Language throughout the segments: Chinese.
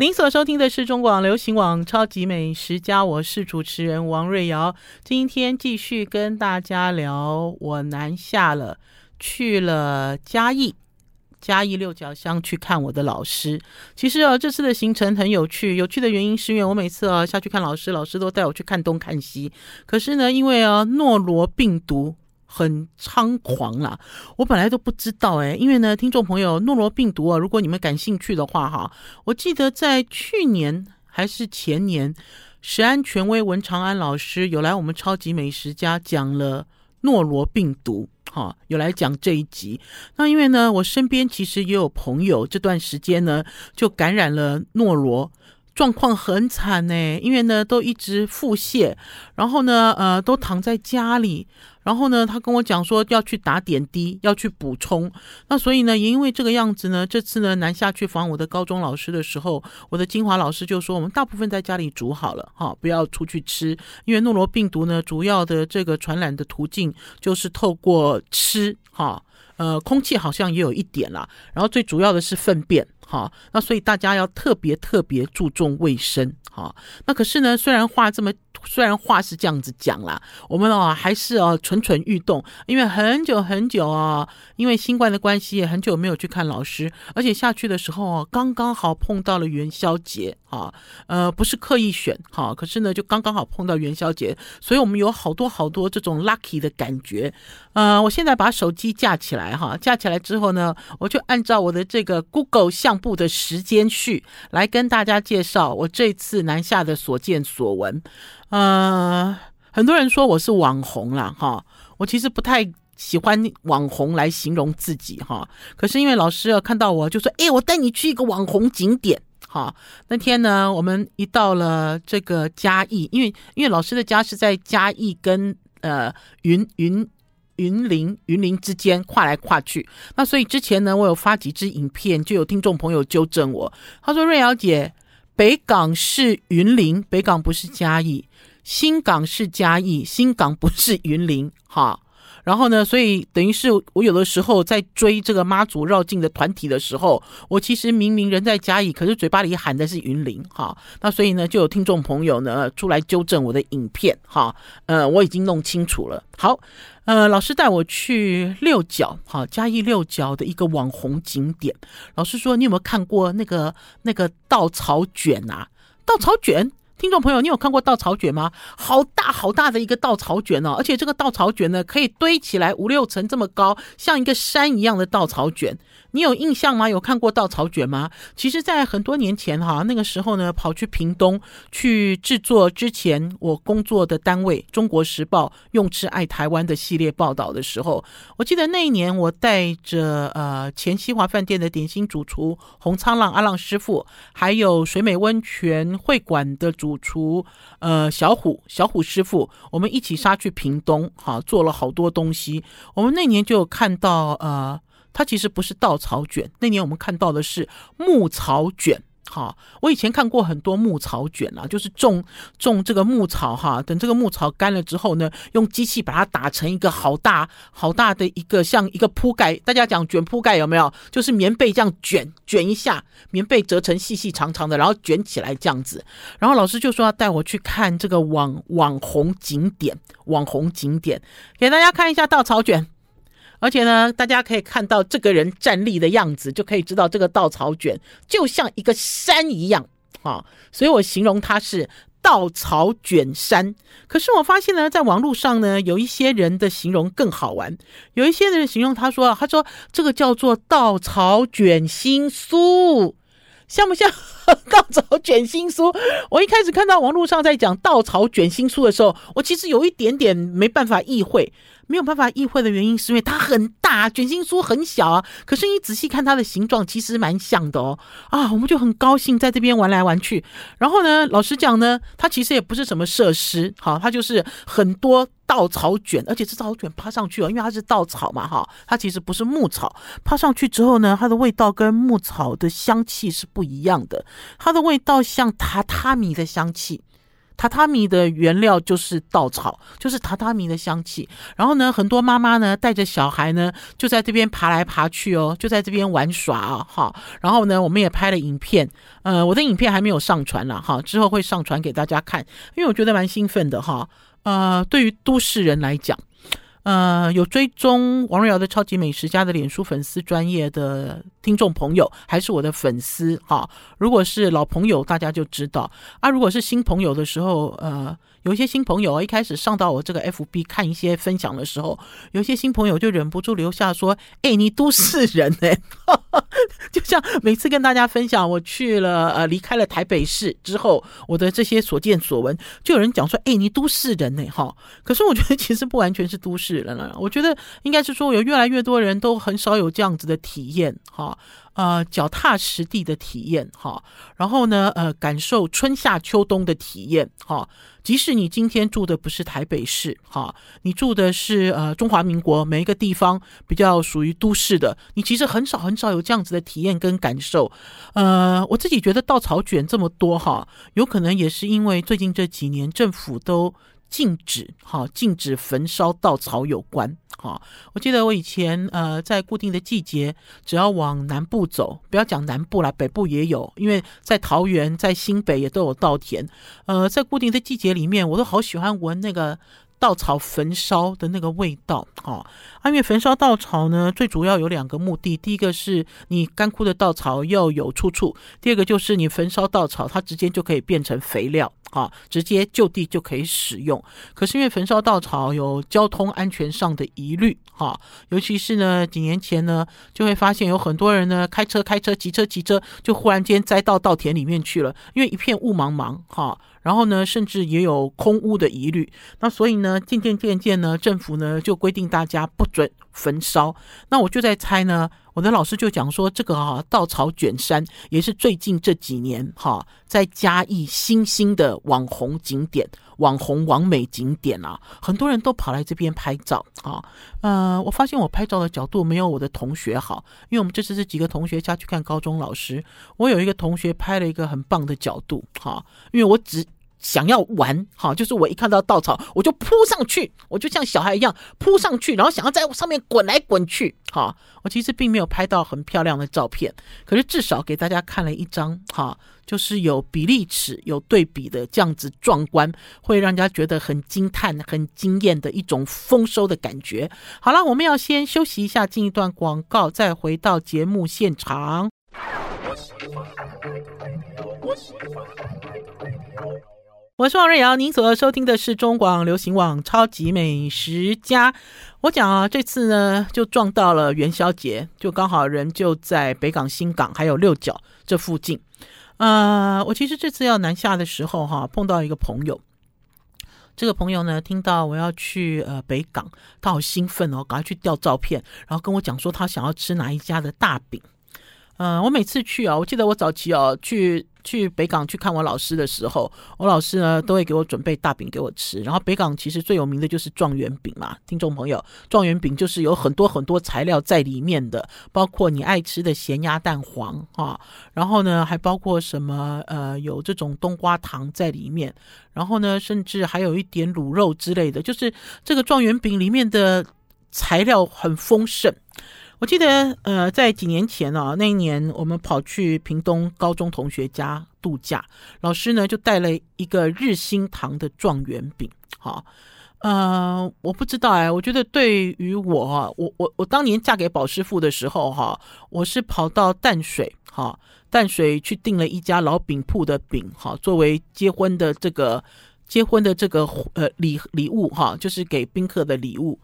您所收听的是中广流行网《超级美食家》，我是主持人王瑞瑶。今天继续跟大家聊，我南下了，去了嘉义，嘉义六脚乡去看我的老师。其实啊，这次的行程很有趣，有趣的原因是因为我每次啊下去看老师，老师都带我去看东看西。可是呢，因为啊诺罗病毒。很猖狂啦！我本来都不知道诶，因为呢，听众朋友，诺罗病毒啊，如果你们感兴趣的话哈，我记得在去年还是前年，食安权威文长安老师有来我们超级美食家讲了诺罗病毒，哈，有来讲这一集。那因为呢，我身边其实也有朋友这段时间呢就感染了诺罗。状况很惨呢，因为呢都一直腹泻，然后呢呃都躺在家里，然后呢他跟我讲说要去打点滴，要去补充。那所以呢也因为这个样子呢，这次呢南下去访我的高中老师的时候，我的金华老师就说我们大部分在家里煮好了哈，不要出去吃，因为诺罗病毒呢主要的这个传染的途径就是透过吃哈，呃空气好像也有一点啦，然后最主要的是粪便。好，那所以大家要特别特别注重卫生。好，那可是呢，虽然话这么，虽然话是这样子讲啦，我们啊还是啊蠢蠢欲动，因为很久很久啊，因为新冠的关系，也很久没有去看老师，而且下去的时候啊，刚刚好碰到了元宵节啊，呃，不是刻意选，哈，可是呢，就刚刚好碰到元宵节，所以我们有好多好多这种 lucky 的感觉。呃，我现在把手机架起来哈，架起来之后呢，我就按照我的这个 Google 相簿的时间序来跟大家介绍我这次南下的所见所闻。呃，很多人说我是网红啦，哈，我其实不太喜欢网红来形容自己哈。可是因为老师啊看到我就说，哎，我带你去一个网红景点哈。那天呢，我们一到了这个嘉义，因为因为老师的家是在嘉义跟呃云云。云林、云林之间跨来跨去，那所以之前呢，我有发几支影片，就有听众朋友纠正我，他说：“瑞瑶姐，北港是云林，北港不是嘉义；新港是嘉义，新港不是云林。”哈。然后呢，所以等于是我有的时候在追这个妈祖绕境的团体的时候，我其实明明人在嘉义，可是嘴巴里喊的是云林哈。那所以呢，就有听众朋友呢出来纠正我的影片哈。呃，我已经弄清楚了。好，呃，老师带我去六角哈，嘉义六角的一个网红景点。老师说，你有没有看过那个那个稻草卷啊？稻草卷。听众朋友，你有看过稻草卷吗？好大好大的一个稻草卷哦，而且这个稻草卷呢，可以堆起来五六层这么高，像一个山一样的稻草卷。你有印象吗？有看过稻草卷吗？其实，在很多年前哈，那个时候呢，跑去屏东去制作之前我工作的单位《中国时报》用吃爱台湾的系列报道的时候，我记得那一年我带着呃前西华饭店的点心主厨洪苍浪阿浪师傅，还有水美温泉会馆的主厨呃小虎小虎师傅，我们一起杀去屏东，哈，做了好多东西。我们那年就看到呃。它其实不是稻草卷，那年我们看到的是牧草卷。好，我以前看过很多牧草卷啊，就是种种这个牧草哈，等这个牧草干了之后呢，用机器把它打成一个好大好大的一个像一个铺盖，大家讲卷铺盖有没有？就是棉被这样卷卷一下，棉被折成细细长长的，然后卷起来这样子。然后老师就说要带我去看这个网网红景点，网红景点，给大家看一下稻草卷。而且呢，大家可以看到这个人站立的样子，就可以知道这个稻草卷就像一个山一样啊，所以我形容它是稻草卷山。可是我发现呢，在网络上呢，有一些人的形容更好玩，有一些人形容他说，他说这个叫做稻草卷心酥。像不像 稻草卷心酥？我一开始看到网络上在讲稻草卷心酥的时候，我其实有一点点没办法意会。没有办法意会的原因是因为它很大，卷心酥很小啊。可是你仔细看它的形状，其实蛮像的哦。啊，我们就很高兴在这边玩来玩去。然后呢，老实讲呢，它其实也不是什么设施，好，它就是很多。稻草卷，而且这稻草卷趴上去哦，因为它是稻草嘛，哈，它其实不是牧草。趴上去之后呢，它的味道跟牧草的香气是不一样的，它的味道像榻榻米的香气。榻榻米的原料就是稻草，就是榻榻米的香气。然后呢，很多妈妈呢带着小孩呢就在这边爬来爬去哦，就在这边玩耍啊，哈。然后呢，我们也拍了影片，呃，我的影片还没有上传了哈，之后会上传给大家看，因为我觉得蛮兴奋的哈。呃，对于都市人来讲。呃，有追踪王瑞瑶的超级美食家的脸书粉丝专业的听众朋友，还是我的粉丝哈。如果是老朋友，大家就知道啊。如果是新朋友的时候，呃。有些新朋友，一开始上到我这个 FB 看一些分享的时候，有些新朋友就忍不住留下说：“哎，你都市人哎！” 就像每次跟大家分享我去了呃离开了台北市之后，我的这些所见所闻，就有人讲说：“哎，你都市人呢？”哈，可是我觉得其实不完全是都市人了，我觉得应该是说有越来越多人都很少有这样子的体验哈。呃，脚踏实地的体验哈，然后呢，呃，感受春夏秋冬的体验哈。即使你今天住的不是台北市哈，你住的是呃中华民国每一个地方比较属于都市的，你其实很少很少有这样子的体验跟感受。呃，我自己觉得稻草卷这么多哈，有可能也是因为最近这几年政府都。禁止哈，禁止焚烧稻草有关哈。我记得我以前呃，在固定的季节，只要往南部走，不要讲南部啦，北部也有，因为在桃园、在新北也都有稻田。呃，在固定的季节里面，我都好喜欢闻那个。稻草焚烧的那个味道，哈，因为焚烧稻草呢，最主要有两个目的。第一个是你干枯的稻草要有出处，第二个就是你焚烧稻草，它直接就可以变成肥料，哈，直接就地就可以使用。可是因为焚烧稻草有交通安全上的疑虑，哈，尤其是呢几年前呢，就会发现有很多人呢开车开车骑车骑车，就忽然间栽到稻田里面去了，因为一片雾茫茫，哈。然后呢，甚至也有空污的疑虑。那所以呢，渐渐渐渐呢，政府呢就规定大家不焚烧。那我就在猜呢，我的老师就讲说，这个啊，稻草卷山也是最近这几年哈，在嘉义新兴的网红景点、网红网美景点啊，很多人都跑来这边拍照啊。呃，我发现我拍照的角度没有我的同学好，因为我们这次是几个同学下去看高中老师，我有一个同学拍了一个很棒的角度哈，因为我只。想要玩，哈，就是我一看到稻草，我就扑上去，我就像小孩一样扑上去，然后想要在上面滚来滚去，哈。我其实并没有拍到很漂亮的照片，可是至少给大家看了一张，哈，就是有比例尺、有对比的这样子壮观，会让人家觉得很惊叹、很惊艳的一种丰收的感觉。好了，我们要先休息一下，进一段广告，再回到节目现场。我是王瑞瑶，您所收听的是中广流行网《超级美食家》。我讲啊，这次呢就撞到了元宵节，就刚好人就在北港、新港还有六角这附近。呃，我其实这次要南下的时候，哈，碰到一个朋友。这个朋友呢，听到我要去呃北港，他好兴奋哦，赶快去调照片，然后跟我讲说他想要吃哪一家的大饼。嗯，我每次去啊，我记得我早期哦去。去北港去看我老师的时候，我老师呢都会给我准备大饼给我吃。然后北港其实最有名的就是状元饼嘛，听众朋友，状元饼就是有很多很多材料在里面的，包括你爱吃的咸鸭蛋黄啊，然后呢还包括什么呃有这种冬瓜糖在里面，然后呢甚至还有一点卤肉之类的，就是这个状元饼里面的材料很丰盛。我记得，呃，在几年前啊，那一年我们跑去屏东高中同学家度假，老师呢就带了一个日新堂的状元饼，哈，呃，我不知道哎，我觉得对于我，我我我当年嫁给宝师傅的时候，哈，我是跑到淡水，哈，淡水去订了一家老饼铺的饼，哈，作为结婚的这个结婚的这个呃礼礼物，哈，就是给宾客的礼物。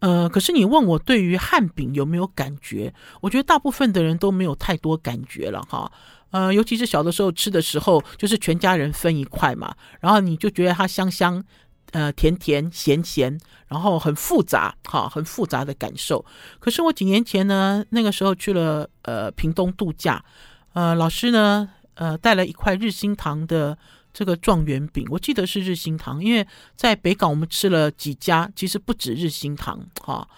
呃，可是你问我对于汉饼有没有感觉？我觉得大部分的人都没有太多感觉了哈。呃，尤其是小的时候吃的时候，就是全家人分一块嘛，然后你就觉得它香香，呃，甜甜咸咸，然后很复杂哈，很复杂的感受。可是我几年前呢，那个时候去了呃屏东度假，呃，老师呢呃带了一块日新堂的。这个状元饼，我记得是日新堂，因为在北港我们吃了几家，其实不止日新堂哈，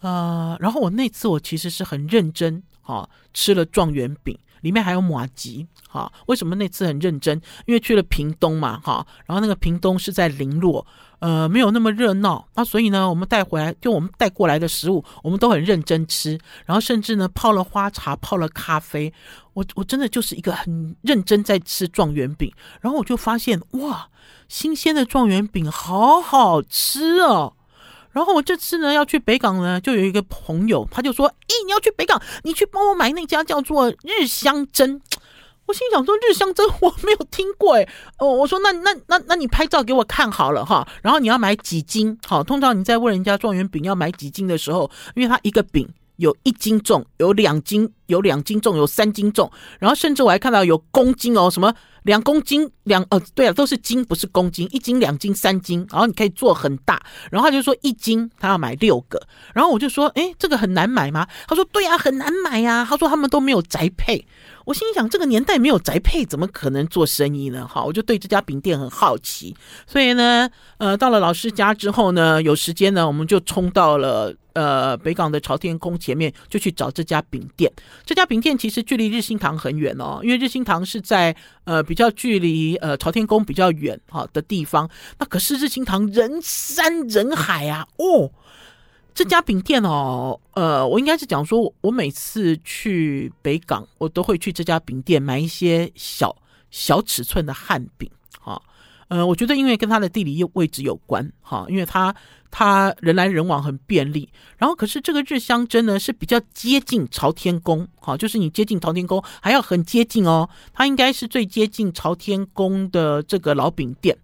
呃，然后我那次我其实是很认真哈，吃了状元饼，里面还有马吉。哈，为什么那次很认真？因为去了屏东嘛，哈，然后那个屏东是在零落，呃，没有那么热闹，那所以呢，我们带回来就我们带过来的食物，我们都很认真吃，然后甚至呢泡了花茶，泡了咖啡，我我真的就是一个很认真在吃状元饼，然后我就发现哇，新鲜的状元饼好好吃哦。然后我这次呢要去北港呢，就有一个朋友，他就说：“诶，你要去北港，你去帮我买那家叫做日香珍。”我心想说：“日香真我没有听过诶。”哦，我说：“那那那那你拍照给我看好了哈。然后你要买几斤？好，通常你在问人家状元饼要买几斤的时候，因为他一个饼有一斤重，有两斤，有两斤重，有三斤重，然后甚至我还看到有公斤哦，什么？”两公斤两呃，对啊，都是斤，不是公斤，一斤、两斤、三斤，然后你可以做很大。然后他就说一斤他要买六个，然后我就说，诶，这个很难买吗？他说对啊，很难买呀。他说他们都没有宅配。我心想，这个年代没有宅配，怎么可能做生意呢？好，我就对这家饼店很好奇。所以呢，呃，到了老师家之后呢，有时间呢，我们就冲到了呃北港的朝天宫前面，就去找这家饼店。这家饼店其实距离日新堂很远哦，因为日新堂是在呃比较距离呃朝天宫比较远哈的地方。那可是日新堂人山人海啊，哦。这家饼店哦，呃，我应该是讲说，我每次去北港，我都会去这家饼店买一些小小尺寸的汉饼，呃，我觉得因为跟它的地理位置有关，哈，因为它它人来人往很便利。然后，可是这个日香针呢是比较接近朝天宫，哈，就是你接近朝天宫还要很接近哦，它应该是最接近朝天宫的这个老饼店。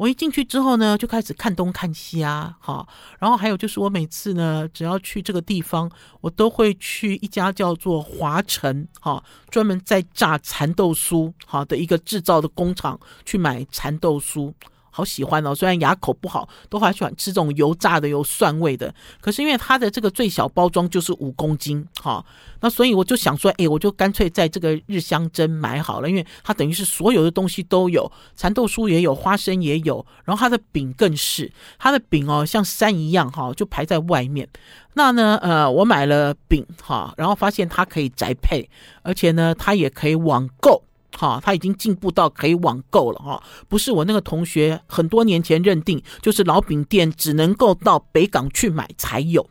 我一进去之后呢，就开始看东看西啊，好，然后还有就是我每次呢，只要去这个地方，我都会去一家叫做华城，哈，专门在榨蚕豆酥，好的一个制造的工厂去买蚕豆酥。好喜欢哦，虽然牙口不好，都还喜欢吃这种油炸的、有蒜味的。可是因为它的这个最小包装就是五公斤，哈，那所以我就想说，哎，我就干脆在这个日香珍买好了，因为它等于是所有的东西都有，蚕豆酥也有，花生也有，然后它的饼更是，它的饼哦像山一样哈，就排在外面。那呢，呃，我买了饼哈，然后发现它可以宅配，而且呢，它也可以网购。哈，他已经进步到可以网购了哈，不是我那个同学很多年前认定，就是老饼店只能够到北港去买才有。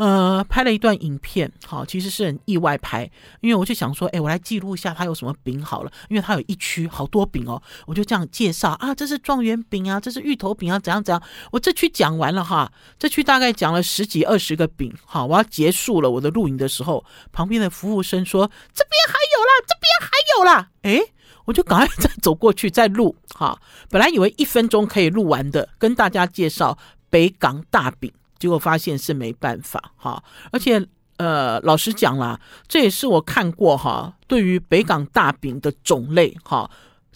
呃，拍了一段影片，好，其实是很意外拍，因为我就想说，哎，我来记录一下它有什么饼好了，因为它有一区好多饼哦，我就这样介绍啊，这是状元饼啊，这是芋头饼啊，怎样怎样。我这区讲完了哈，这区大概讲了十几二十个饼，好，我要结束了我的录影的时候，旁边的服务生说，这边还有啦，这边还有啦，哎，我就赶快再走过去再录，哈，本来以为一分钟可以录完的，跟大家介绍北港大饼。结果发现是没办法哈，而且呃，老实讲啦，这也是我看过哈，对于北港大饼的种类哈。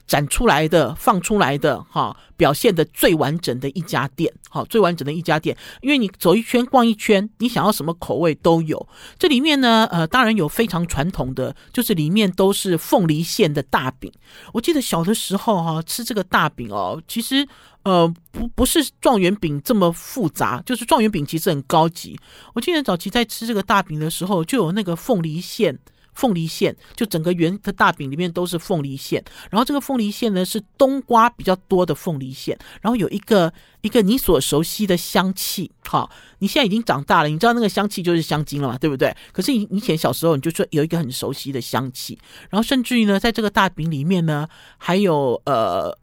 展出来的、放出来的，哈，表现的最完整的一家店，好，最完整的一家店。因为你走一圈、逛一圈，你想要什么口味都有。这里面呢，呃，当然有非常传统的，就是里面都是凤梨馅的大饼。我记得小的时候哈，吃这个大饼哦，其实呃，不不是状元饼这么复杂，就是状元饼其实很高级。我记得早期在吃这个大饼的时候，就有那个凤梨馅。凤梨馅就整个圆的大饼里面都是凤梨馅，然后这个凤梨馅呢是冬瓜比较多的凤梨馅，然后有一个一个你所熟悉的香气，好，你现在已经长大了，你知道那个香气就是香精了嘛，对不对？可是你以前小时候你就说有一个很熟悉的香气，然后甚至于呢，在这个大饼里面呢还有呃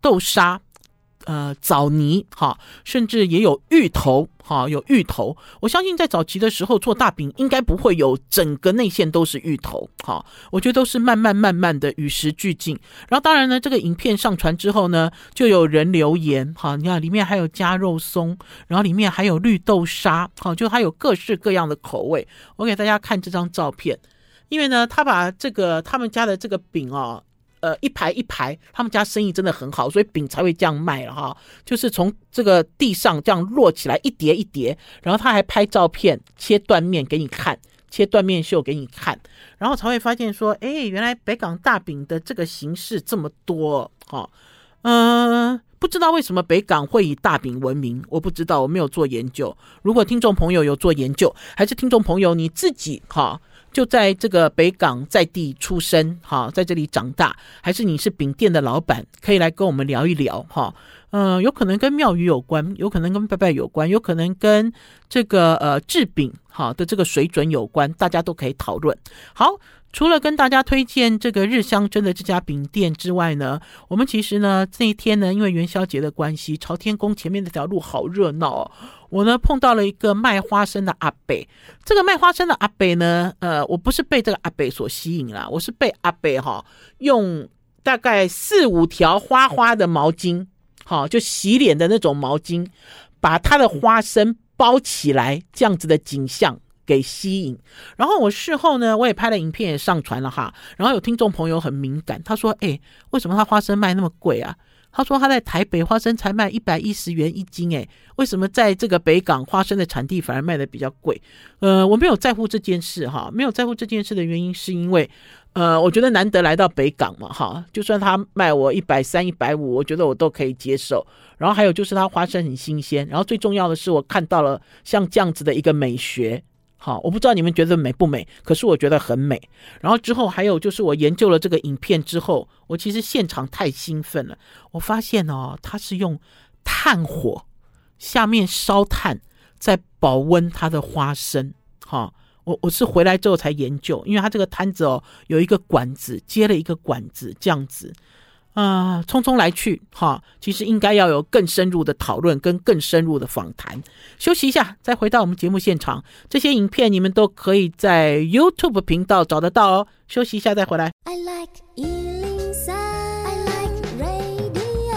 豆沙。呃，枣泥哈，甚至也有芋头哈，有芋头。我相信在早期的时候做大饼，应该不会有整个内馅都是芋头哈。我觉得都是慢慢慢慢的与时俱进。然后当然呢，这个影片上传之后呢，就有人留言哈，你看里面还有加肉松，然后里面还有绿豆沙，好，就还有各式各样的口味。我给大家看这张照片，因为呢，他把这个他们家的这个饼哦。呃，一排一排，他们家生意真的很好，所以饼才会这样卖了哈。就是从这个地上这样摞起来，一叠一叠，然后他还拍照片，切断面给你看，切断面秀给你看，然后才会发现说，哎，原来北港大饼的这个形式这么多哈。嗯、不知道为什么北港会以大饼闻名，我不知道，我没有做研究。如果听众朋友有做研究，还是听众朋友你自己哈。就在这个北港在地出生，哈，在这里长大，还是你是饼店的老板，可以来跟我们聊一聊，哈，嗯，有可能跟庙宇有关，有可能跟拜拜有关，有可能跟这个呃制饼哈的这个水准有关，大家都可以讨论。好。除了跟大家推荐这个日香珍的这家饼店之外呢，我们其实呢这一天呢，因为元宵节的关系，朝天宫前面那条路好热闹哦。我呢碰到了一个卖花生的阿伯，这个卖花生的阿伯呢，呃，我不是被这个阿伯所吸引啦，我是被阿伯哈、用大概四五条花花的毛巾，好、就洗脸的那种毛巾，把他的花生包起来，这样子的景象。给吸引，然后我事后呢，我也拍了影片，也上传了哈。然后有听众朋友很敏感，他说：“哎，为什么他花生卖那么贵啊？”他说：“他在台北花生才卖一百一十元一斤，哎，为什么在这个北港花生的产地反而卖的比较贵？”呃，我没有在乎这件事哈，没有在乎这件事的原因是因为，呃，我觉得难得来到北港嘛，哈，就算他卖我一百三、一百五，我觉得我都可以接受。然后还有就是他花生很新鲜，然后最重要的是我看到了像这样子的一个美学。好，我不知道你们觉得美不美，可是我觉得很美。然后之后还有就是我研究了这个影片之后，我其实现场太兴奋了。我发现哦，它是用炭火下面烧炭在保温它的花生。哈，我我是回来之后才研究，因为它这个摊子哦有一个管子接了一个管子这样子。啊、呃，匆匆来去哈，其实应该要有更深入的讨论跟更深入的访谈。休息一下，再回到我们节目现场。这些影片你们都可以在 YouTube 频道找得到哦。休息一下再回来。I like 103, I like radio。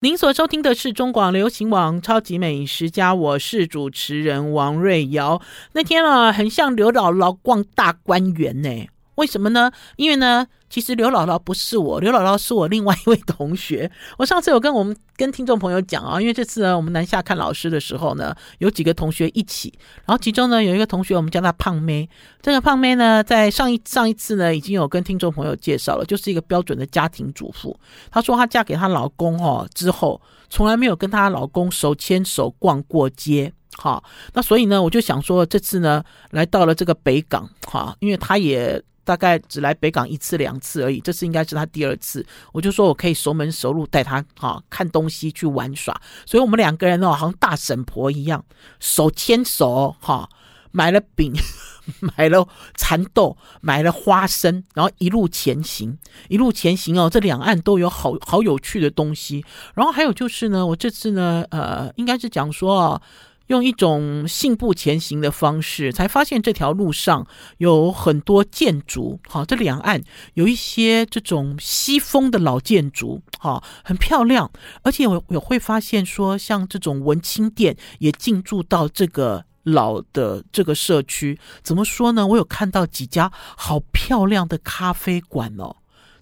您所收听的是中广流行网《超级美食家》，我是主持人王瑞瑶。那天啊，很像刘姥姥逛大观园呢。为什么呢？因为呢，其实刘姥姥不是我，刘姥姥是我另外一位同学。我上次有跟我们跟听众朋友讲啊，因为这次呢，我们南下看老师的时候呢，有几个同学一起，然后其中呢有一个同学，我们叫她胖妹。这个胖妹呢，在上一上一次呢，已经有跟听众朋友介绍了，就是一个标准的家庭主妇。她说她嫁给她老公哦之后，从来没有跟她老公手牵手逛过街。好，那所以呢，我就想说，这次呢，来到了这个北港，哈，因为她也。大概只来北港一次两次而已，这次应该是他第二次。我就说我可以熟门熟路带他哈看东西去玩耍，所以我们两个人哦，好像大婶婆一样，手牵手哈，买了饼，买了蚕豆，买了花生，然后一路前行，一路前行哦，这两岸都有好好有趣的东西。然后还有就是呢，我这次呢，呃，应该是讲说哦。用一种信步前行的方式，才发现这条路上有很多建筑。好，这两岸有一些这种西风的老建筑，好，很漂亮。而且我我会发现说，像这种文青店也进驻到这个老的这个社区。怎么说呢？我有看到几家好漂亮的咖啡馆哦。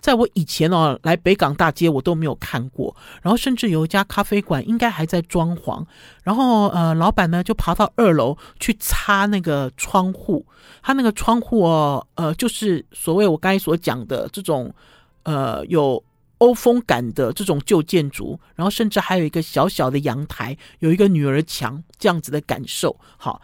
在我以前哦，来北港大街我都没有看过，然后甚至有一家咖啡馆应该还在装潢，然后呃，老板呢就爬到二楼去擦那个窗户，他那个窗户哦，呃，就是所谓我刚才所讲的这种呃有欧风感的这种旧建筑，然后甚至还有一个小小的阳台，有一个女儿墙这样子的感受。好，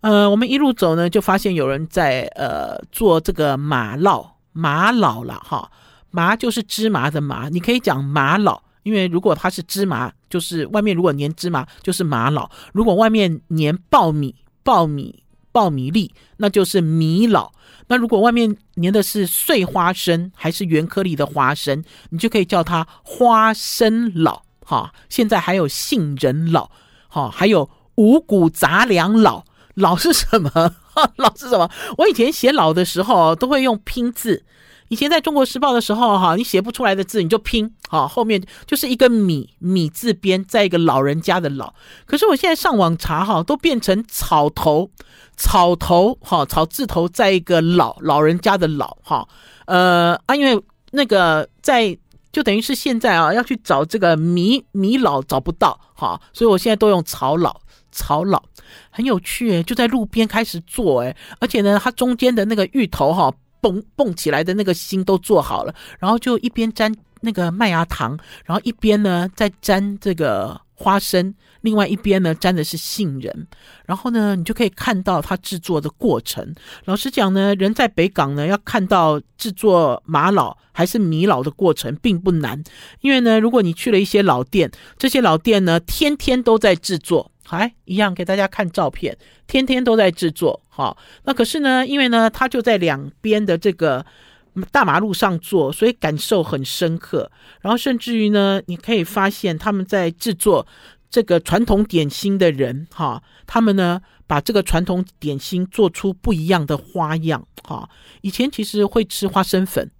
呃，我们一路走呢，就发现有人在呃做这个麻烙麻烙了哈。麻就是芝麻的麻，你可以讲麻老，因为如果它是芝麻，就是外面如果粘芝麻就是麻老；如果外面粘爆米、爆米、爆米粒，那就是米老。那如果外面粘的是碎花生还是圆颗粒的花生，你就可以叫它花生老。哈，现在还有杏仁老，哈，还有五谷杂粮老。老是什么？哈，烙是什么？我以前写老的时候都会用拼字。以前在中国时报的时候，哈，你写不出来的字你就拼，哈，后面就是一个米米字边，再一个老人家的老。可是我现在上网查，哈，都变成草头草头，哈，草字头再一个老老人家的老，哈，呃啊，因为那个在就等于是现在啊，要去找这个米米老找不到，哈，所以我现在都用草老草老，很有趣诶，就在路边开始做诶，而且呢，它中间的那个芋头，哈。蹦蹦起来的那个心都做好了，然后就一边沾那个麦芽糖，然后一边呢再沾这个花生，另外一边呢沾的是杏仁，然后呢，你就可以看到它制作的过程。老实讲呢，人在北港呢，要看到制作玛瑙还是米老的过程并不难，因为呢，如果你去了一些老店，这些老店呢，天天都在制作，还一样给大家看照片，天天都在制作。好，那可是呢，因为呢，他就在两边的这个。大马路上做，所以感受很深刻。然后甚至于呢，你可以发现他们在制作这个传统点心的人，哈，他们呢把这个传统点心做出不一样的花样，哈。以前其实会吃花生粉，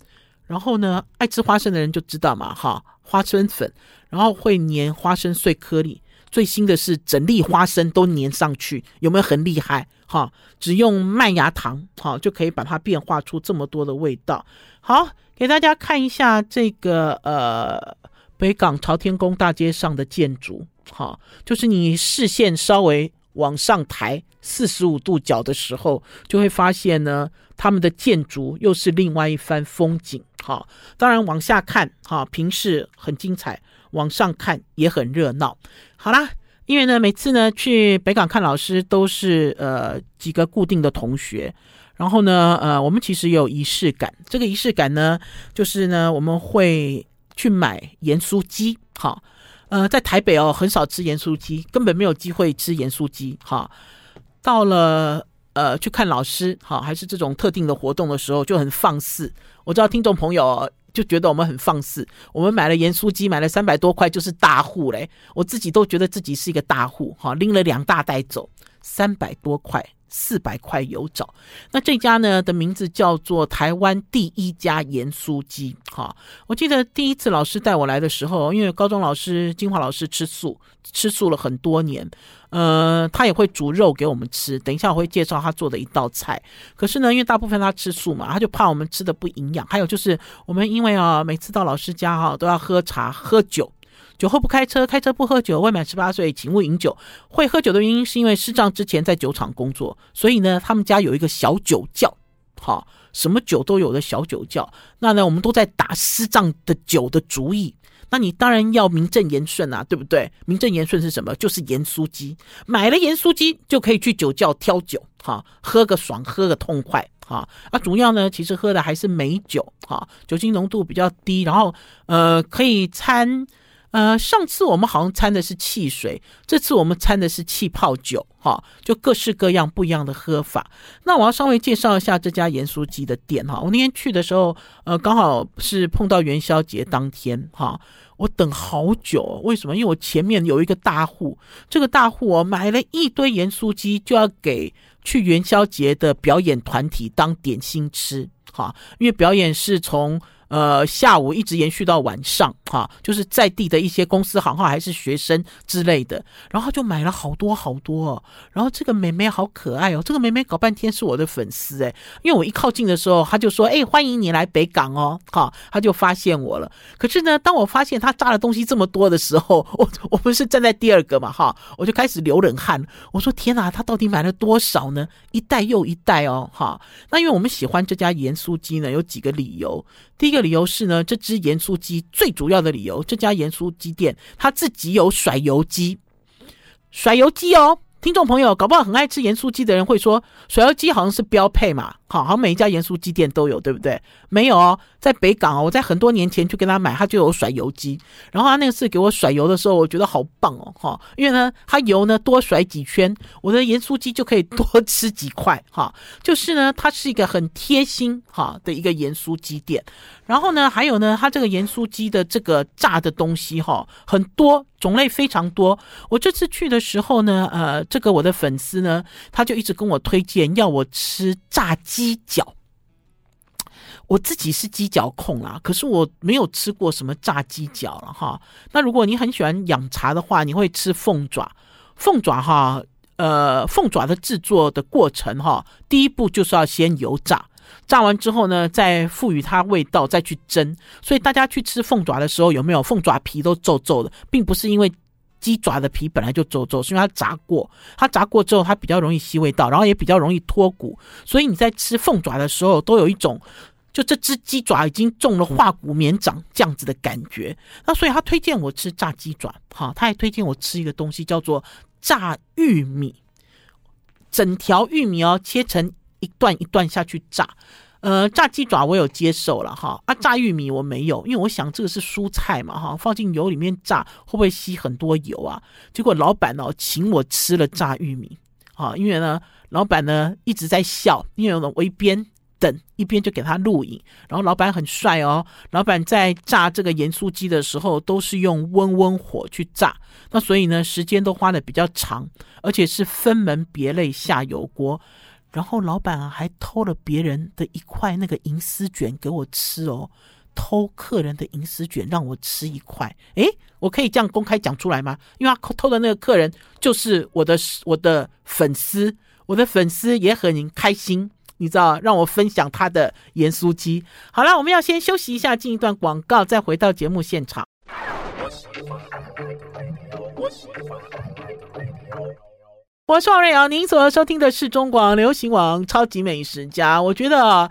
然后呢，爱吃花生的人就知道嘛，哈，花生粉，然后会粘花生碎颗粒。最新的是整粒花生都粘上去，有没有很厉害？哈，只用麦芽糖，哈，就可以把它变化出这么多的味道。好，给大家看一下这个呃北港朝天宫大街上的建筑，哈，就是你视线稍微往上抬四十五度角的时候，就会发现呢，他们的建筑又是另外一番风景。哈，当然往下看，哈，平视很精彩。往上看也很热闹。好啦，因为呢，每次呢去北港看老师都是呃几个固定的同学，然后呢，呃，我们其实有仪式感。这个仪式感呢，就是呢我们会去买盐酥鸡。好，呃，在台北哦很少吃盐酥鸡，根本没有机会吃盐酥鸡。哈，到了呃去看老师，好，还是这种特定的活动的时候就很放肆。我知道听众朋友。就觉得我们很放肆，我们买了盐酥鸡，买了三百多块，就是大户嘞。我自己都觉得自己是一个大户，哈，拎了两大袋走，三百多块。四百块有找，那这家呢的名字叫做台湾第一家盐酥鸡。哈，我记得第一次老师带我来的时候，因为高中老师金华老师吃素，吃素了很多年，呃，他也会煮肉给我们吃。等一下我会介绍他做的一道菜。可是呢，因为大部分他吃素嘛，他就怕我们吃的不营养。还有就是我们因为啊，每次到老师家哈都要喝茶喝酒。酒后不开车，开车不喝酒。未满十八岁，请勿饮酒。会喝酒的原因是因为师丈之前在酒厂工作，所以呢，他们家有一个小酒窖，好，什么酒都有的小酒窖。那呢，我们都在打师丈的酒的主意。那你当然要名正言顺啊，对不对？名正言顺是什么？就是盐酥鸡。买了盐酥鸡就可以去酒窖挑酒，哈，喝个爽，喝个痛快，哈。啊，主要呢，其实喝的还是美酒，哈，酒精浓度比较低，然后呃，可以掺。呃，上次我们好像掺的是汽水，这次我们掺的是气泡酒，哈，就各式各样不一样的喝法。那我要稍微介绍一下这家盐酥鸡的店，哈，我那天去的时候，呃，刚好是碰到元宵节当天，哈，我等好久，为什么？因为我前面有一个大户，这个大户哦，买了一堆盐酥鸡，就要给去元宵节的表演团体当点心吃，哈，因为表演是从。呃，下午一直延续到晚上，哈，就是在地的一些公司行号还是学生之类的，然后就买了好多好多哦。然后这个妹妹好可爱哦，这个妹妹搞半天是我的粉丝诶，因为我一靠近的时候，她就说：“哎，欢迎你来北港哦。”哈，她就发现我了。可是呢，当我发现她炸的东西这么多的时候，我我不是站在第二个嘛，哈，我就开始流冷汗。我说：“天哪，她到底买了多少呢？一袋又一袋哦，哈。”那因为我们喜欢这家盐酥鸡呢，有几个理由。第一个理由是呢，这只盐酥鸡最主要的理由，这家盐酥鸡店它自己有甩油机，甩油机哦。听众朋友，搞不好很爱吃盐酥鸡的人会说，甩油机好像是标配嘛，好，好每一家盐酥鸡店都有，对不对？没有哦，在北港哦，我在很多年前去跟他买，他就有甩油机。然后他那次给我甩油的时候，我觉得好棒哦，哈，因为呢，他油呢多甩几圈，我的盐酥鸡就可以多吃几块，哈，就是呢，它是一个很贴心哈的一个盐酥鸡店。然后呢，还有呢，它这个盐酥鸡的这个炸的东西哈很多。种类非常多。我这次去的时候呢，呃，这个我的粉丝呢，他就一直跟我推荐要我吃炸鸡鸡脚。我自己是鸡脚控啦，可是我没有吃过什么炸鸡脚了哈。那如果你很喜欢养茶的话，你会吃凤爪。凤爪哈，呃，凤爪的制作的过程哈，第一步就是要先油炸。炸完之后呢，再赋予它味道，再去蒸。所以大家去吃凤爪的时候，有没有凤爪皮都皱皱的，并不是因为鸡爪的皮本来就皱皱，是因为它炸过。它炸过之后，它比较容易吸味道，然后也比较容易脱骨。所以你在吃凤爪的时候，都有一种就这只鸡爪已经中了化骨绵掌这样子的感觉。那所以他推荐我吃炸鸡爪，哈，他还推荐我吃一个东西叫做炸玉米，整条玉米哦切成一段一段下去炸。呃，炸鸡爪我有接受了哈，啊，炸玉米我没有，因为我想这个是蔬菜嘛哈，放进油里面炸会不会吸很多油啊？结果老板哦请我吃了炸玉米，啊，因为呢老板呢一直在笑，因为我一边等一边就给他录影，然后老板很帅哦，老板在炸这个盐酥鸡的时候都是用温温火去炸，那所以呢时间都花得比较长，而且是分门别类下油锅。然后老板啊，还偷了别人的一块那个银丝卷给我吃哦，偷客人的银丝卷让我吃一块。诶，我可以这样公开讲出来吗？因为他偷的那个客人就是我的我的粉丝，我的粉丝也很开心，你知道，让我分享他的盐酥鸡。好了，我们要先休息一下，进一段广告，再回到节目现场。我是王瑞瑶，您所收听的是中广流行网《超级美食家》。我觉得，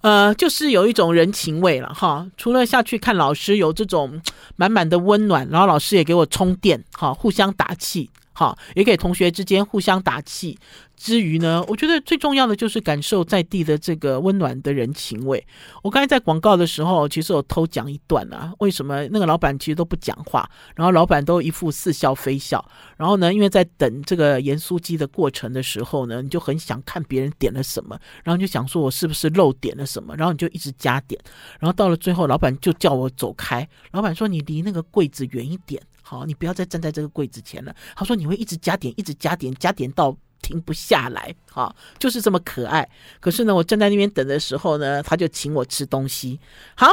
呃，就是有一种人情味了哈。除了下去看老师有这种满满的温暖，然后老师也给我充电，哈，互相打气，好，也给同学之间互相打气。之余呢，我觉得最重要的就是感受在地的这个温暖的人情味。我刚才在广告的时候，其实我偷讲一段啊，为什么那个老板其实都不讲话，然后老板都一副似笑非笑。然后呢，因为在等这个盐酥鸡的过程的时候呢，你就很想看别人点了什么，然后就想说我是不是漏点了什么，然后你就一直加点。然后到了最后，老板就叫我走开。老板说：“你离那个柜子远一点，好，你不要再站在这个柜子前了。”他说：“你会一直加点，一直加点，加点到。”停不下来，好，就是这么可爱。可是呢，我站在那边等的时候呢，他就请我吃东西。好，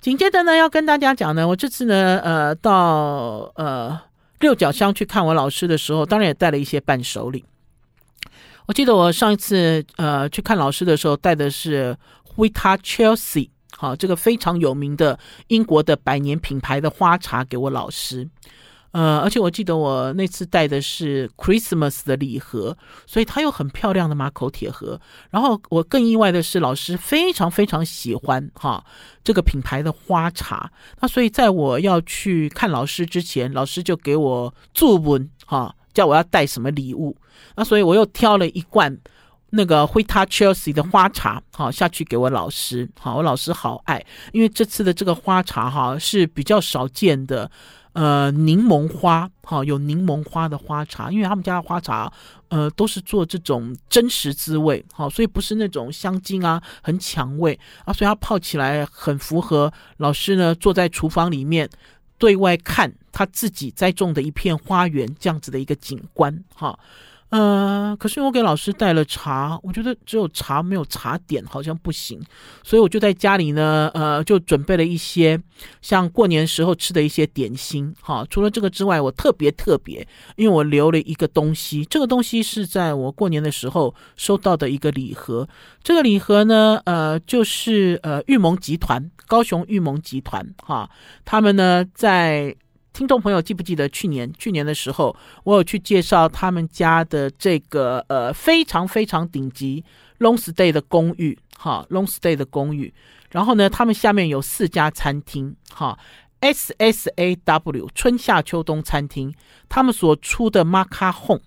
紧接着呢，要跟大家讲呢，我这次呢，呃，到呃六角乡去看我老师的时候，当然也带了一些伴手礼。我记得我上一次呃去看老师的时候，带的是 Whita Chelsea，好，这个非常有名的英国的百年品牌的花茶给我老师。呃，而且我记得我那次带的是 Christmas 的礼盒，所以它有很漂亮的马口铁盒。然后我更意外的是，老师非常非常喜欢哈这个品牌的花茶。那所以在我要去看老师之前，老师就给我注文哈，叫我要带什么礼物。那所以我又挑了一罐那个 Whita Chelsea 的花茶，好下去给我老师。好，我老师好爱，因为这次的这个花茶哈是比较少见的。呃，柠檬花，哈，有柠檬花的花茶，因为他们家的花茶，呃，都是做这种真实滋味，好，所以不是那种香精啊，很抢味啊，所以它泡起来很符合老师呢坐在厨房里面对外看他自己栽种的一片花园这样子的一个景观，哈。呃，可是我给老师带了茶，我觉得只有茶没有茶点好像不行，所以我就在家里呢，呃，就准备了一些像过年时候吃的一些点心。哈，除了这个之外，我特别特别，因为我留了一个东西，这个东西是在我过年的时候收到的一个礼盒。这个礼盒呢，呃，就是呃玉盟集团，高雄玉盟集团，哈，他们呢在。听众朋友，记不记得去年？去年的时候，我有去介绍他们家的这个呃非常非常顶级 long stay 的公寓，哈，long stay 的公寓。然后呢，他们下面有四家餐厅，哈，S S A W 春夏秋冬餐厅，他们所出的 maca home。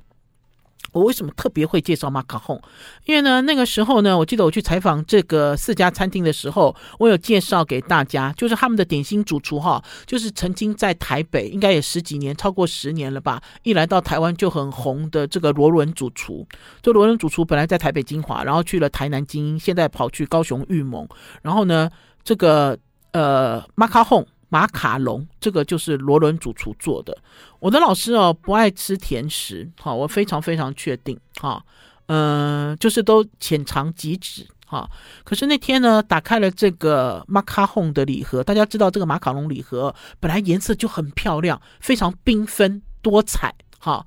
我为什么特别会介绍马卡红？因为呢，那个时候呢，我记得我去采访这个四家餐厅的时候，我有介绍给大家，就是他们的点心主厨哈，就是曾经在台北，应该也十几年，超过十年了吧，一来到台湾就很红的这个罗伦主厨。这罗伦主厨本来在台北金华，然后去了台南精英，现在跑去高雄玉盟，然后呢，这个呃马卡红。马卡龙，这个就是罗伦主厨做的。我的老师哦，不爱吃甜食，好，我非常非常确定，哈，嗯，就是都浅尝即止，哈。可是那天呢，打开了这个马卡龙的礼盒，大家知道这个马卡龙礼盒本来颜色就很漂亮，非常缤纷多彩，哈。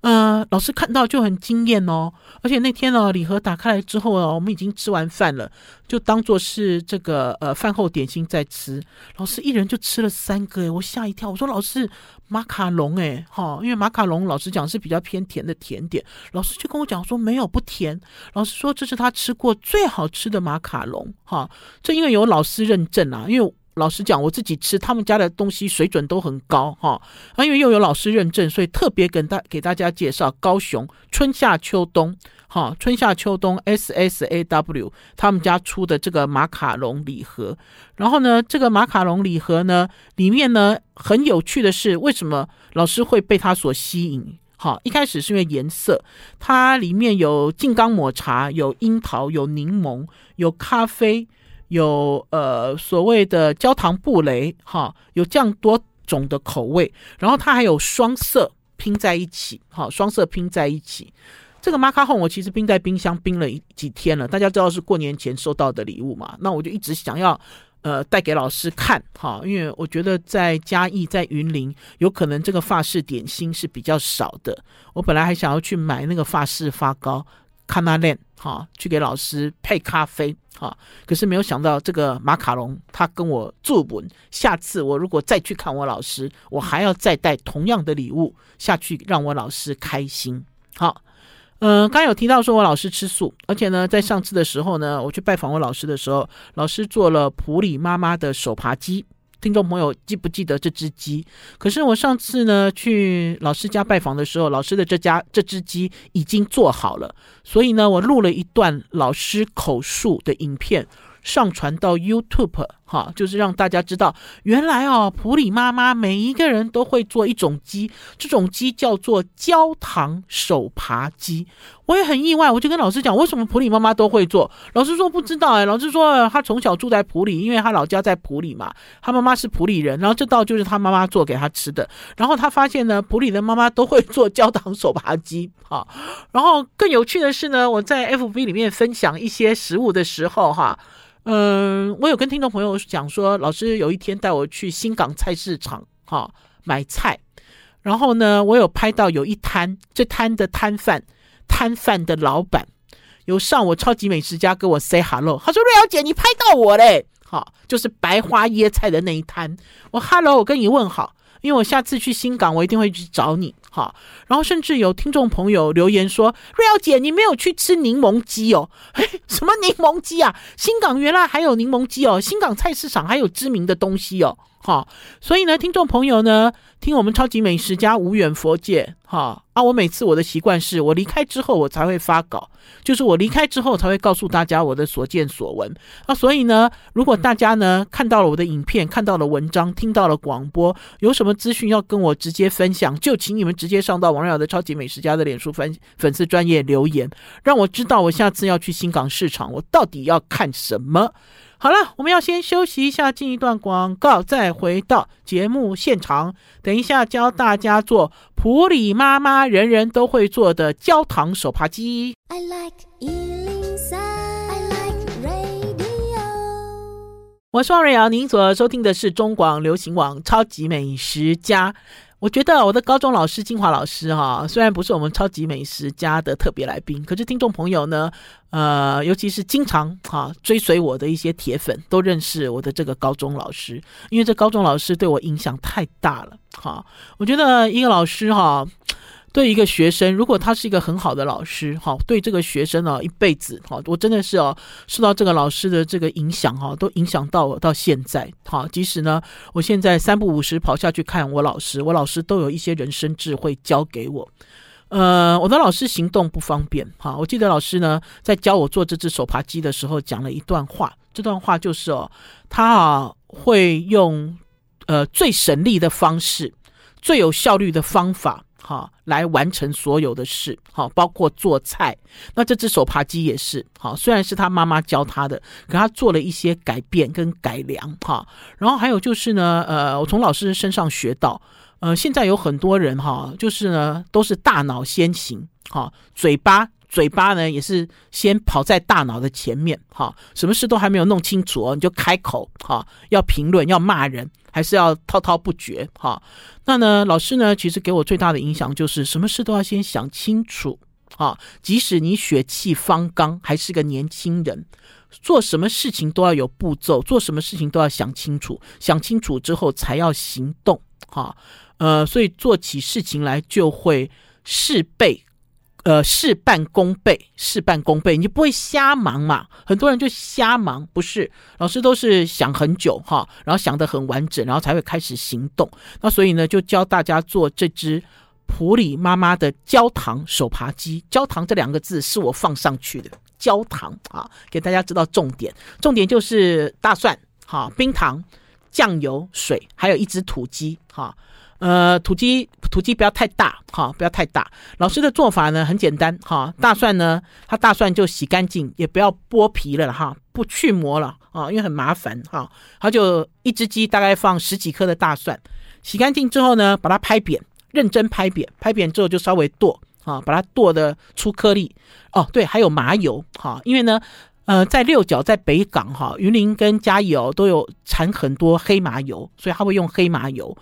呃，老师看到就很惊艳哦，而且那天呢，礼盒打开来之后哦，我们已经吃完饭了，就当做是这个呃饭后点心在吃。老师一人就吃了三个，诶，我吓一跳。我说老师，马卡龙诶，哈，因为马卡龙老师讲是比较偏甜的甜点，老师就跟我讲说没有不甜。老师说这是他吃过最好吃的马卡龙，哈，这因为有老师认证啊，因为。老实讲，我自己吃他们家的东西水准都很高哈，因为又有老师认证，所以特别跟大给大家介绍高雄春夏秋冬哈，春夏秋冬 S S A W 他们家出的这个马卡龙礼盒。然后呢，这个马卡龙礼盒呢，里面呢很有趣的是，为什么老师会被它所吸引？好，一开始是因为颜色，它里面有静冈抹茶，有樱桃，有柠檬，有咖啡。有呃所谓的焦糖布雷哈，有这样多种的口味，然后它还有双色拼在一起，哈，双色拼在一起。这个马卡龙我其实冰在冰箱冰了几天了，大家知道是过年前收到的礼物嘛，那我就一直想要呃带给老师看哈，因为我觉得在嘉义在云林有可能这个法式点心是比较少的，我本来还想要去买那个法式发糕。卡纳链，哈，去给老师配咖啡，哈，可是没有想到这个马卡龙，他跟我作文，下次我如果再去看我老师，我还要再带同样的礼物下去，让我老师开心。好，嗯、刚有提到说我老师吃素，而且呢，在上次的时候呢，我去拜访我老师的时候，老师做了普里妈妈的手扒鸡。听众朋友记不记得这只鸡？可是我上次呢去老师家拜访的时候，老师的这家这只鸡已经做好了，所以呢，我录了一段老师口述的影片。上传到 YouTube 哈，就是让大家知道，原来哦，普里妈妈每一个人都会做一种鸡，这种鸡叫做焦糖手扒鸡。我也很意外，我就跟老师讲，为什么普里妈妈都会做？老师说不知道哎，老师说他从小住在普里，因为他老家在普里嘛，他妈妈是普里人，然后这道就是他妈妈做给他吃的。然后他发现呢，普里的妈妈都会做焦糖手扒鸡哈。然后更有趣的是呢，我在 FB 里面分享一些食物的时候哈。嗯，我有跟听众朋友讲说，老师有一天带我去新港菜市场哈、买菜，然后呢，我有拍到有一摊，这摊的摊贩，摊贩的老板有上我超级美食家跟我 say hello，他说瑞瑶姐你拍到我嘞，好、就是白花椰菜的那一摊，我 hello 我跟你问好。因为我下次去新港，我一定会去找你好。然后甚至有听众朋友留言说：“瑞瑶姐，你没有去吃柠檬鸡哦？什么柠檬鸡啊？新港原来还有柠檬鸡哦！新港菜市场还有知名的东西哦。”哈，所以呢，听众朋友呢，听我们超级美食家无远弗届哈啊！我每次我的习惯是我离开之后我才会发稿，就是我离开之后才会告诉大家我的所见所闻啊。所以呢，如果大家呢看到了我的影片，看到了文章，听到了广播，有什么资讯要跟我直接分享，就请你们直接上到王瑞瑶的超级美食家的脸书粉粉丝专业留言，让我知道我下次要去新港市场，我到底要看什么。好了，我们要先休息一下，进一段广告，再回到节目现场。等一下教大家做普里妈妈人人都会做的焦糖手扒鸡。I like 103, I like radio。我是王瑞瑶，您所收听的是中广流行网超级美食家。我觉得我的高中老师金华老师哈，虽然不是我们超级美食家的特别来宾，可是听众朋友呢，呃，尤其是经常哈追随我的一些铁粉，都认识我的这个高中老师，因为这高中老师对我影响太大了哈。我觉得一个老师哈。对一个学生，如果他是一个很好的老师，哈，对这个学生呢，一辈子，哈，我真的是哦，受到这个老师的这个影响，哈，都影响到我到现在，哈，即使呢，我现在三不五时跑下去看我老师，我老师都有一些人生智慧教给我。呃，我的老师行动不方便，哈，我记得老师呢在教我做这只手扒鸡的时候讲了一段话，这段话就是哦，他啊会用呃最省力的方式，最有效率的方法。好，来完成所有的事，好，包括做菜。那这只手扒鸡也是，好，虽然是他妈妈教他的，可他做了一些改变跟改良，哈。然后还有就是呢，呃，我从老师身上学到，呃，现在有很多人哈，就是呢，都是大脑先行，哈，嘴巴嘴巴呢也是先跑在大脑的前面，哈，什么事都还没有弄清楚哦，你就开口，哈，要评论，要骂人，还是要滔滔不绝，哈。那呢，老师呢，其实给我最大的影响就是，什么事都要先想清楚，哈，即使你血气方刚，还是个年轻人，做什么事情都要有步骤，做什么事情都要想清楚，想清楚之后才要行动，哈。呃，所以做起事情来就会事倍，呃，事半功倍，事半功倍，你就不会瞎忙嘛。很多人就瞎忙，不是？老师都是想很久哈，然后想得很完整，然后才会开始行动。那所以呢，就教大家做这只普里妈妈的焦糖手扒鸡。焦糖这两个字是我放上去的，焦糖啊，给大家知道重点。重点就是大蒜、哈冰糖、酱油、水，还有一只土鸡哈。呃，土鸡土鸡不要太大，哈，不要太大。老师的做法呢很简单，哈，大蒜呢，它大蒜就洗干净，也不要剥皮了哈，不去膜了啊，因为很麻烦哈。它就一只鸡大概放十几颗的大蒜，洗干净之后呢，把它拍扁，认真拍扁，拍扁之后就稍微剁啊，把它剁的粗颗粒。哦，对，还有麻油哈，因为呢，呃，在六角在北港哈，云林跟嘉义哦都有产很多黑麻油，所以他会用黑麻油。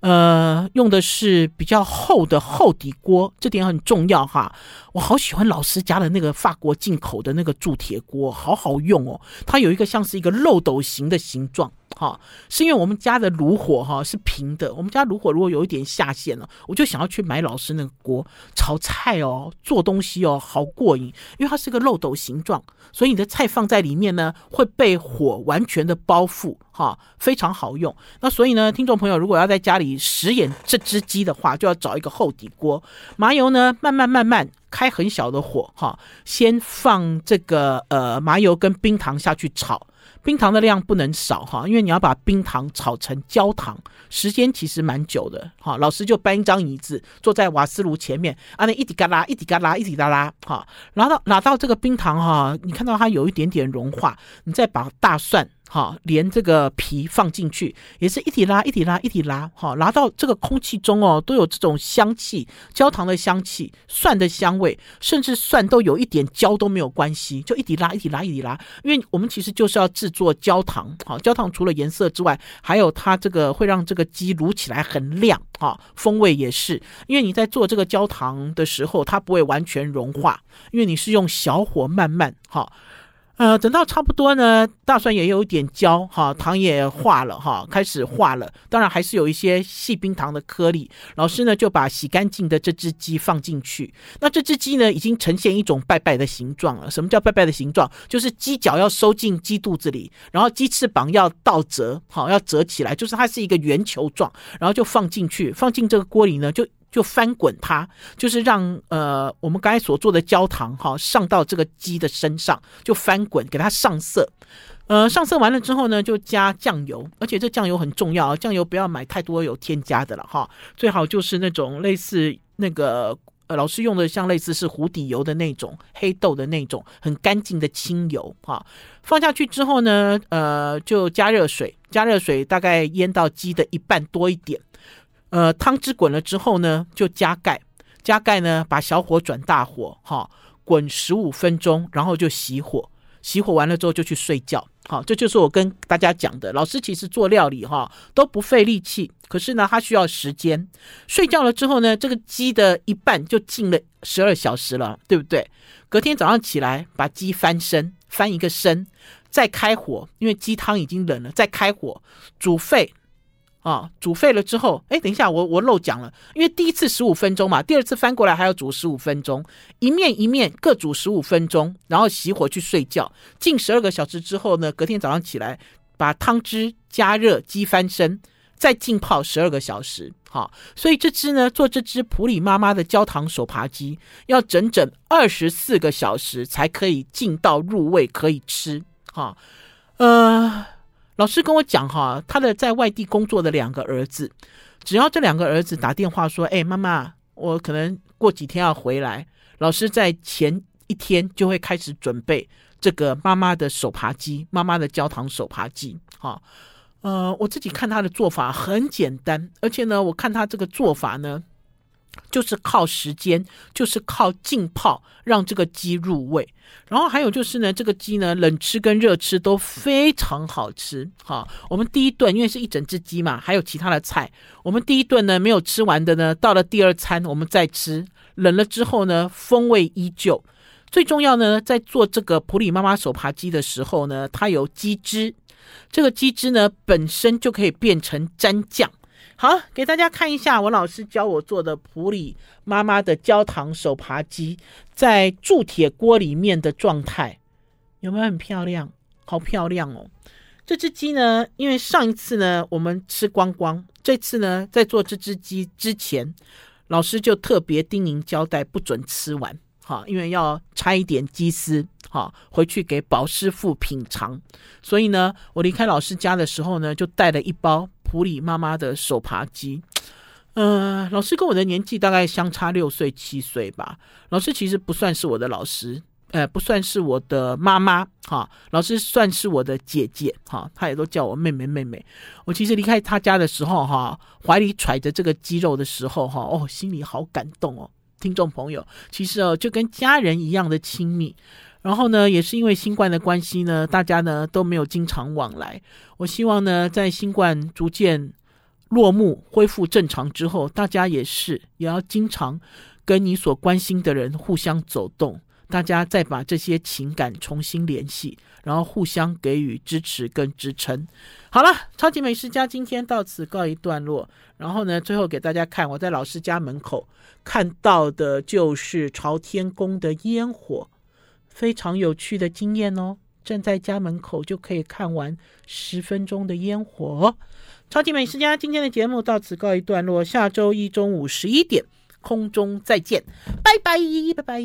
呃，用的是比较厚的厚底锅，这点很重要哈。我好喜欢老师家的那个法国进口的那个铸铁锅，好好用哦。它有一个像是一个漏斗形的形状。哈，是因为我们家的炉火哈是平的，我们家炉火如果有一点下陷了，我就想要去买老师那个锅炒菜哦，做东西哦，好过瘾。因为它是个漏斗形状，所以你的菜放在里面呢，会被火完全的包覆，哈，非常好用。那所以呢，听众朋友如果要在家里实验这只鸡的话，就要找一个厚底锅，麻油呢慢慢慢慢开很小的火，哈，先放这个呃麻油跟冰糖下去炒。冰糖的量不能少哈，因为你要把冰糖炒成焦糖，时间其实蛮久的哈。老师就搬一张椅子坐在瓦斯炉前面，啊，那一滴嘎啦，一滴嘎啦，一滴嘎啦，哈，拿到拿到这个冰糖哈，你看到它有一点点融化，你再把大蒜。好，连这个皮放进去，也是一起拉，一起拉，一起拉。好，拉到这个空气中哦，都有这种香气，焦糖的香气，蒜的香味，甚至蒜都有一点焦都没有关系，就一起拉，一起拉，一起拉。因为我们其实就是要制作焦糖。好，焦糖除了颜色之外，还有它这个会让这个鸡卤起来很亮。好，风味也是，因为你在做这个焦糖的时候，它不会完全融化，因为你是用小火慢慢好。呃，等到差不多呢，大蒜也有一点焦哈，糖也化了哈，开始化了。当然还是有一些细冰糖的颗粒。老师呢就把洗干净的这只鸡放进去。那这只鸡呢已经呈现一种拜拜的形状了。什么叫拜拜的形状？就是鸡脚要收进鸡肚子里，然后鸡翅膀要倒折，好，要折起来，就是它是一个圆球状，然后就放进去，放进这个锅里呢就。就翻滚它，就是让呃我们刚才所做的焦糖哈上到这个鸡的身上，就翻滚给它上色，呃上色完了之后呢，就加酱油，而且这酱油很重要啊，酱油不要买太多有添加的了哈，最好就是那种类似那个呃老师用的像类似是湖底油的那种黑豆的那种很干净的清油哈，放下去之后呢，呃就加热水，加热水大概淹到鸡的一半多一点。呃，汤汁滚了之后呢，就加盖，加盖呢，把小火转大火，哈，滚十五分钟，然后就熄火，熄火完了之后就去睡觉，好，这就是我跟大家讲的。老师其实做料理哈都不费力气，可是呢，他需要时间。睡觉了之后呢，这个鸡的一半就浸了十二小时了，对不对？隔天早上起来，把鸡翻身，翻一个身，再开火，因为鸡汤已经冷了，再开火煮沸。啊，煮沸了之后，哎，等一下，我我漏讲了，因为第一次十五分钟嘛，第二次翻过来还要煮十五分钟，一面一面各煮十五分钟，然后熄火去睡觉，浸十二个小时之后呢，隔天早上起来把汤汁加热，鸡翻身，再浸泡十二个小时。好，所以这只呢，做这只普里妈妈的焦糖手扒鸡，要整整二十四个小时才可以浸到入味，可以吃。哈，呃。老师跟我讲哈，他的在外地工作的两个儿子，只要这两个儿子打电话说：“哎，妈妈，我可能过几天要回来。”老师在前一天就会开始准备这个妈妈的手扒鸡，妈妈的焦糖手扒鸡。哈，呃，我自己看他的做法很简单，而且呢，我看他这个做法呢，就是靠时间，就是靠浸泡，让这个鸡入味。然后还有就是呢，这个鸡呢，冷吃跟热吃都非常好吃。好，我们第一顿因为是一整只鸡嘛，还有其他的菜，我们第一顿呢没有吃完的呢，到了第二餐我们再吃，冷了之后呢，风味依旧。最重要呢，在做这个普里妈妈手扒鸡的时候呢，它有鸡汁，这个鸡汁呢本身就可以变成蘸酱。好，给大家看一下我老师教我做的普里妈妈的焦糖手扒鸡，在铸铁锅里面的状态，有没有很漂亮？好漂亮哦！这只鸡呢，因为上一次呢我们吃光光，这次呢在做这只鸡之前，老师就特别叮咛交代，不准吃完，哈，因为要拆一点鸡丝，哈，回去给宝师傅品尝。所以呢，我离开老师家的时候呢，就带了一包。普里妈妈的手扒鸡，嗯、呃，老师跟我的年纪大概相差六岁七岁吧。老师其实不算是我的老师，呃，不算是我的妈妈哈。老师算是我的姐姐哈，她也都叫我妹妹妹妹。我其实离开她家的时候哈，怀里揣着这个鸡肉的时候哈，哦，心里好感动哦。听众朋友，其实哦，就跟家人一样的亲密。然后呢，也是因为新冠的关系呢，大家呢都没有经常往来。我希望呢，在新冠逐渐落幕、恢复正常之后，大家也是也要经常跟你所关心的人互相走动，大家再把这些情感重新联系，然后互相给予支持跟支撑。好了，超级美食家今天到此告一段落。然后呢，最后给大家看我在老师家门口看到的就是朝天宫的烟火。非常有趣的经验哦，站在家门口就可以看完十分钟的烟火。超级美食家今天的节目到此告一段落，下周一中午十一点空中再见，拜拜，拜拜。